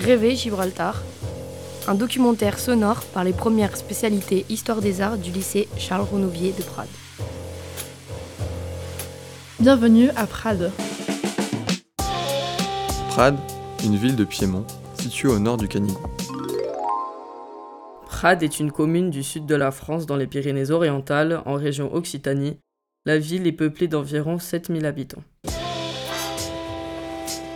Rêver Gibraltar, un documentaire sonore par les premières spécialités Histoire des Arts du lycée Charles Renouvier de Prades. Bienvenue à Prades. Prades, une ville de Piémont, située au nord du Canigou. Prades est une commune du sud de la France dans les Pyrénées-Orientales, en région Occitanie. La ville est peuplée d'environ 7000 habitants.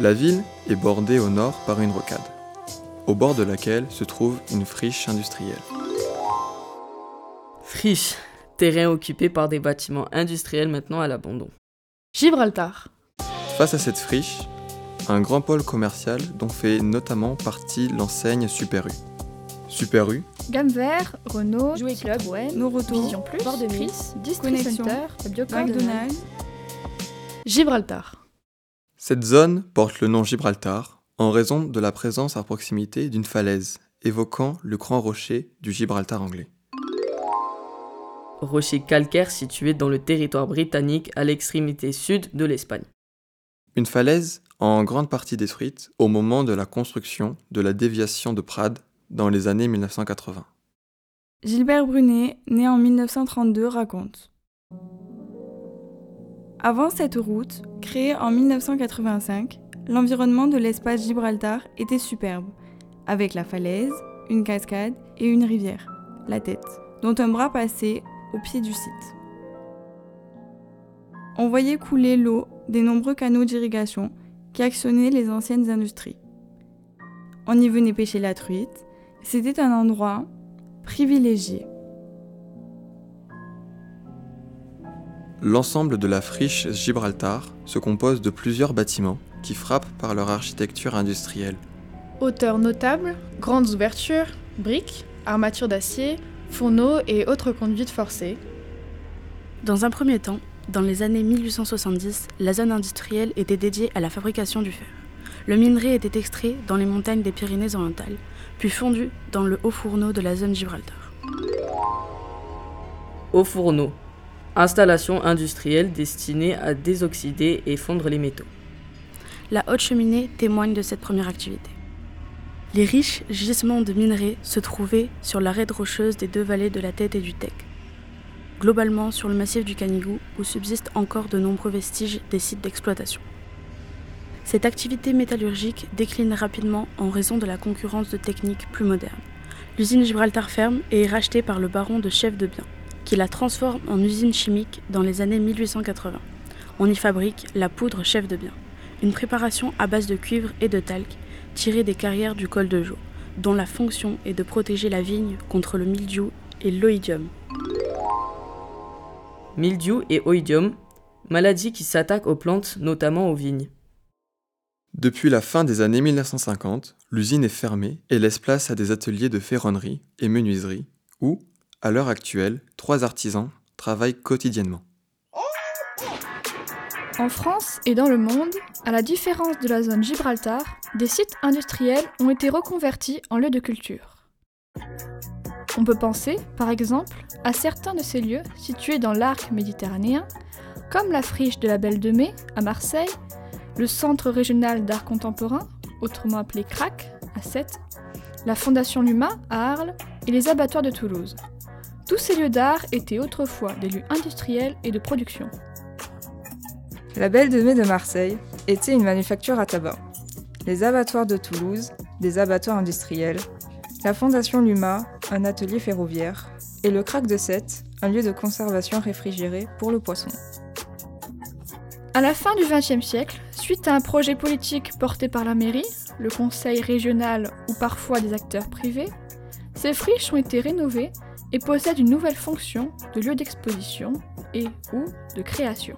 La ville est bordée au nord par une rocade, au bord de laquelle se trouve une friche industrielle. Friche, terrain occupé par des bâtiments industriels maintenant à l'abandon. Gibraltar. Face à cette friche, un grand pôle commercial dont fait notamment partie l'enseigne Super U. Super U, Gamme Vert, Renault, Jouet Club, Citroën, Noroto, Vision Plus, Bord de Chris, District Center, McDonald's. Gibraltar. Cette zone porte le nom Gibraltar en raison de la présence à proximité d'une falaise évoquant le grand rocher du Gibraltar anglais. Rocher calcaire situé dans le territoire britannique à l'extrémité sud de l'Espagne. Une falaise en grande partie détruite au moment de la construction de la déviation de Prades dans les années 1980. Gilbert Brunet, né en 1932, raconte. Avant cette route, créée en 1985, l'environnement de l'espace Gibraltar était superbe, avec la falaise, une cascade et une rivière, la tête, dont un bras passait au pied du site. On voyait couler l'eau des nombreux canaux d'irrigation qui actionnaient les anciennes industries. On y venait pêcher la truite, c'était un endroit privilégié. L'ensemble de la friche Gibraltar se compose de plusieurs bâtiments qui frappent par leur architecture industrielle. Hauteur notable, grandes ouvertures, briques, armatures d'acier, fourneaux et autres conduites forcées. Dans un premier temps, dans les années 1870, la zone industrielle était dédiée à la fabrication du fer. Le minerai était extrait dans les montagnes des Pyrénées-Orientales, puis fondu dans le haut fourneau de la zone Gibraltar. Au fourneau, installation industrielle destinée à désoxyder et fondre les métaux. La haute cheminée témoigne de cette première activité. Les riches gisements de minerais se trouvaient sur l'arête rocheuse des deux vallées de la Tête et du Tech. Globalement sur le massif du Canigou, où subsistent encore de nombreux vestiges des sites d'exploitation. Cette activité métallurgique décline rapidement en raison de la concurrence de techniques plus modernes. L'usine Gibraltar ferme et est rachetée par le baron de Chef de Bien, qui la transforme en usine chimique dans les années 1880. On y fabrique la poudre Chef de Bien, une préparation à base de cuivre et de talc tirée des carrières du col de Jo, dont la fonction est de protéger la vigne contre le mildiou et l'oïdium. Mildiou et oïdium, maladies qui s'attaquent aux plantes, notamment aux vignes. Depuis la fin des années 1950, l'usine est fermée et laisse place à des ateliers de ferronnerie et menuiserie où, à l'heure actuelle, trois artisans travaillent quotidiennement. En France et dans le monde, à la différence de la zone Gibraltar, des sites industriels ont été reconvertis en lieux de culture. On peut penser, par exemple, à certains de ces lieux situés dans l'arc méditerranéen, comme la friche de la Belle de Mai à Marseille, le Centre régional d'art contemporain, autrement appelé CRAC, à Sète, la Fondation Luma à Arles et les abattoirs de Toulouse. Tous ces lieux d'art étaient autrefois des lieux industriels et de production. La Belle de Mai de Marseille était une manufacture à tabac. Les abattoirs de Toulouse, des abattoirs industriels, la Fondation Luma, un atelier ferroviaire, et le Crac de Sète, un lieu de conservation réfrigéré pour le poisson. À la fin du XXe siècle, suite à un projet politique porté par la mairie, le conseil régional ou parfois des acteurs privés, ces friches ont été rénovées et possèdent une nouvelle fonction de lieu d'exposition et ou de création.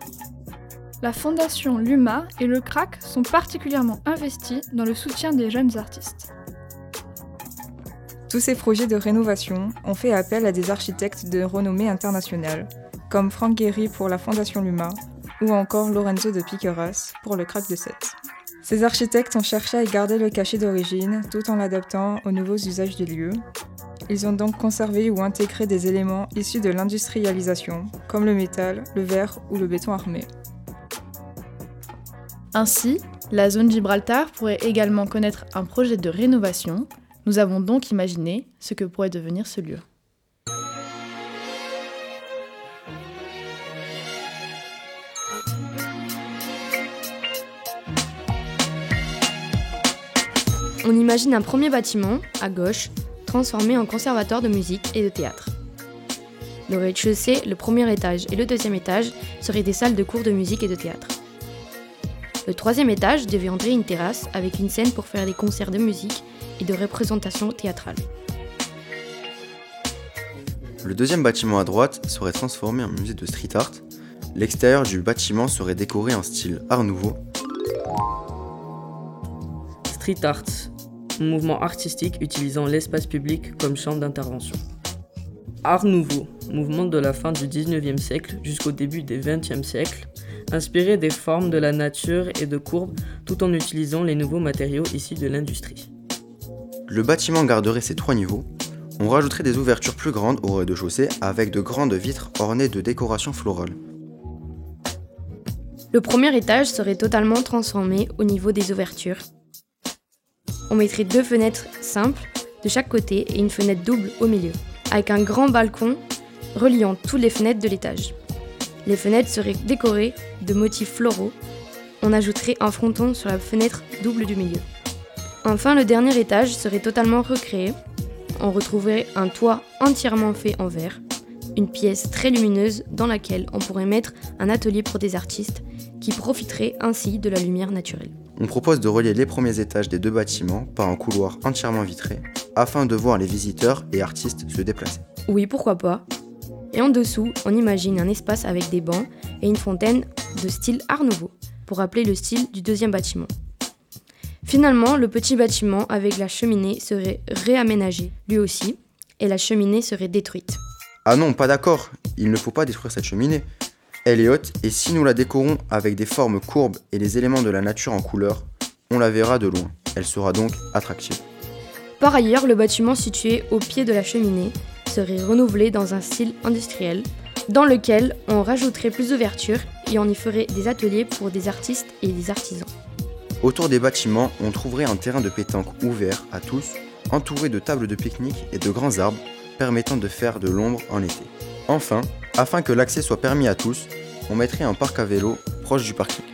La fondation Luma et le CRAC sont particulièrement investis dans le soutien des jeunes artistes. Tous ces projets de rénovation ont fait appel à des architectes de renommée internationale, comme Frank Gehry pour la Fondation Luma ou encore Lorenzo de Piqueras pour le Crac de Sète. Ces architectes ont cherché à garder le cachet d'origine tout en l'adaptant aux nouveaux usages des lieux. Ils ont donc conservé ou intégré des éléments issus de l'industrialisation, comme le métal, le verre ou le béton armé. Ainsi, la zone Gibraltar pourrait également connaître un projet de rénovation. Nous avons donc imaginé ce que pourrait devenir ce lieu. On imagine un premier bâtiment, à gauche, transformé en conservatoire de musique et de théâtre. Le rez-de-chaussée, le premier étage et le deuxième étage seraient des salles de cours de musique et de théâtre. Le troisième étage deviendrait une terrasse avec une scène pour faire des concerts de musique et de représentations théâtrales. Le deuxième bâtiment à droite serait transformé en musée de street art. L'extérieur du bâtiment serait décoré en style Art Nouveau. Street art, mouvement artistique utilisant l'espace public comme champ d'intervention. Art nouveau, mouvement de la fin du 19e siècle jusqu'au début du 20e siècle, inspiré des formes de la nature et de courbes tout en utilisant les nouveaux matériaux issus de l'industrie. Le bâtiment garderait ses trois niveaux. On rajouterait des ouvertures plus grandes au rez-de-chaussée avec de grandes vitres ornées de décorations florales. Le premier étage serait totalement transformé au niveau des ouvertures. On mettrait deux fenêtres simples de chaque côté et une fenêtre double au milieu avec un grand balcon reliant toutes les fenêtres de l'étage. Les fenêtres seraient décorées de motifs floraux. On ajouterait un fronton sur la fenêtre double du milieu. Enfin, le dernier étage serait totalement recréé. On retrouverait un toit entièrement fait en verre, une pièce très lumineuse dans laquelle on pourrait mettre un atelier pour des artistes qui profiteraient ainsi de la lumière naturelle. On propose de relier les premiers étages des deux bâtiments par un couloir entièrement vitré afin de voir les visiteurs et artistes se déplacer. Oui, pourquoi pas. Et en dessous, on imagine un espace avec des bancs et une fontaine de style Art Nouveau, pour rappeler le style du deuxième bâtiment. Finalement, le petit bâtiment avec la cheminée serait réaménagé, lui aussi, et la cheminée serait détruite. Ah non, pas d'accord, il ne faut pas détruire cette cheminée. Elle est haute et si nous la décorons avec des formes courbes et les éléments de la nature en couleur, on la verra de loin. Elle sera donc attractive. Par ailleurs, le bâtiment situé au pied de la cheminée serait renouvelé dans un style industriel, dans lequel on rajouterait plus d'ouvertures et on y ferait des ateliers pour des artistes et des artisans. Autour des bâtiments, on trouverait un terrain de pétanque ouvert à tous, entouré de tables de pique-nique et de grands arbres permettant de faire de l'ombre en été. Enfin, afin que l'accès soit permis à tous, on mettrait un parc à vélo proche du parking.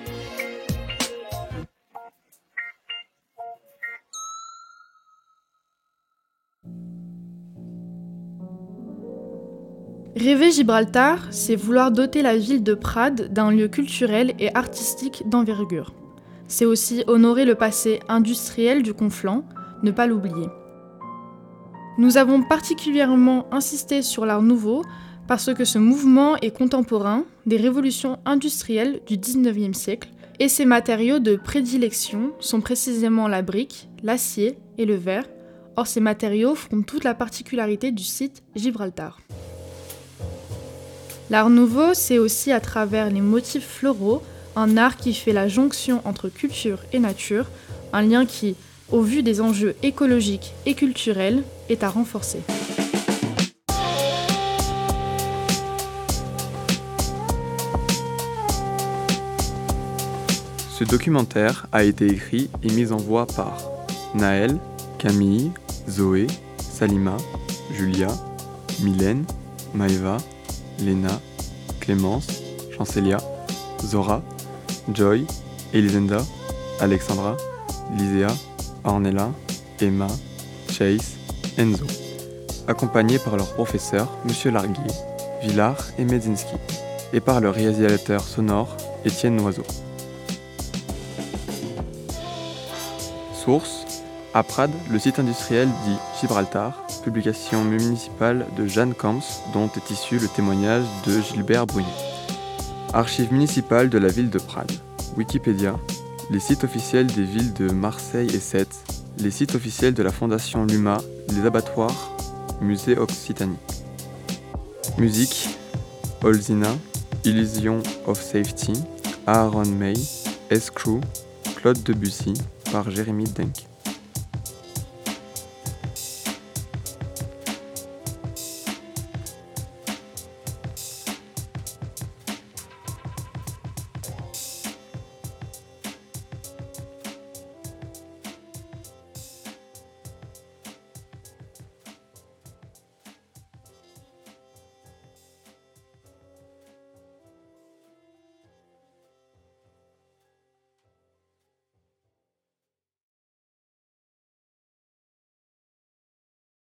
Rêver Gibraltar, c'est vouloir doter la ville de Prades d'un lieu culturel et artistique d'envergure. C'est aussi honorer le passé industriel du Conflent, ne pas l'oublier. Nous avons particulièrement insisté sur l'art nouveau parce que ce mouvement est contemporain des révolutions industrielles du 19e siècle et ses matériaux de prédilection sont précisément la brique, l'acier et le verre. Or ces matériaux font toute la particularité du site Gibraltar. L'art nouveau, c'est aussi à travers les motifs floraux, un art qui fait la jonction entre culture et nature, un lien qui, au vu des enjeux écologiques et culturels, est à renforcer. Ce documentaire a été écrit et mis en voix par Naël, Camille, Zoé, Salima, Julia, Mylène, Maëva, Léna, Clémence, Chancelia, Zora, Joy, Elisenda, Alexandra, Lisea, Ornella, Emma, Chase, Enzo, accompagnés par leurs professeurs M. Larguier, Villard et Medzinski, et par le réalisateur sonore Étienne Noiseau. Source à Prades, le site industriel dit Gibraltar, publication municipale de Jeanne Camps, dont est issu le témoignage de Gilbert Brunet. Archives municipales de la ville de Prades. Wikipédia. Les sites officiels des villes de Marseille et Sète. Les sites officiels de la Fondation Luma. Les abattoirs. Musée Occitanie. Musique. Olzina. Illusion of Safety. Aaron May. S. Crew. Claude Debussy par Jérémy Denk.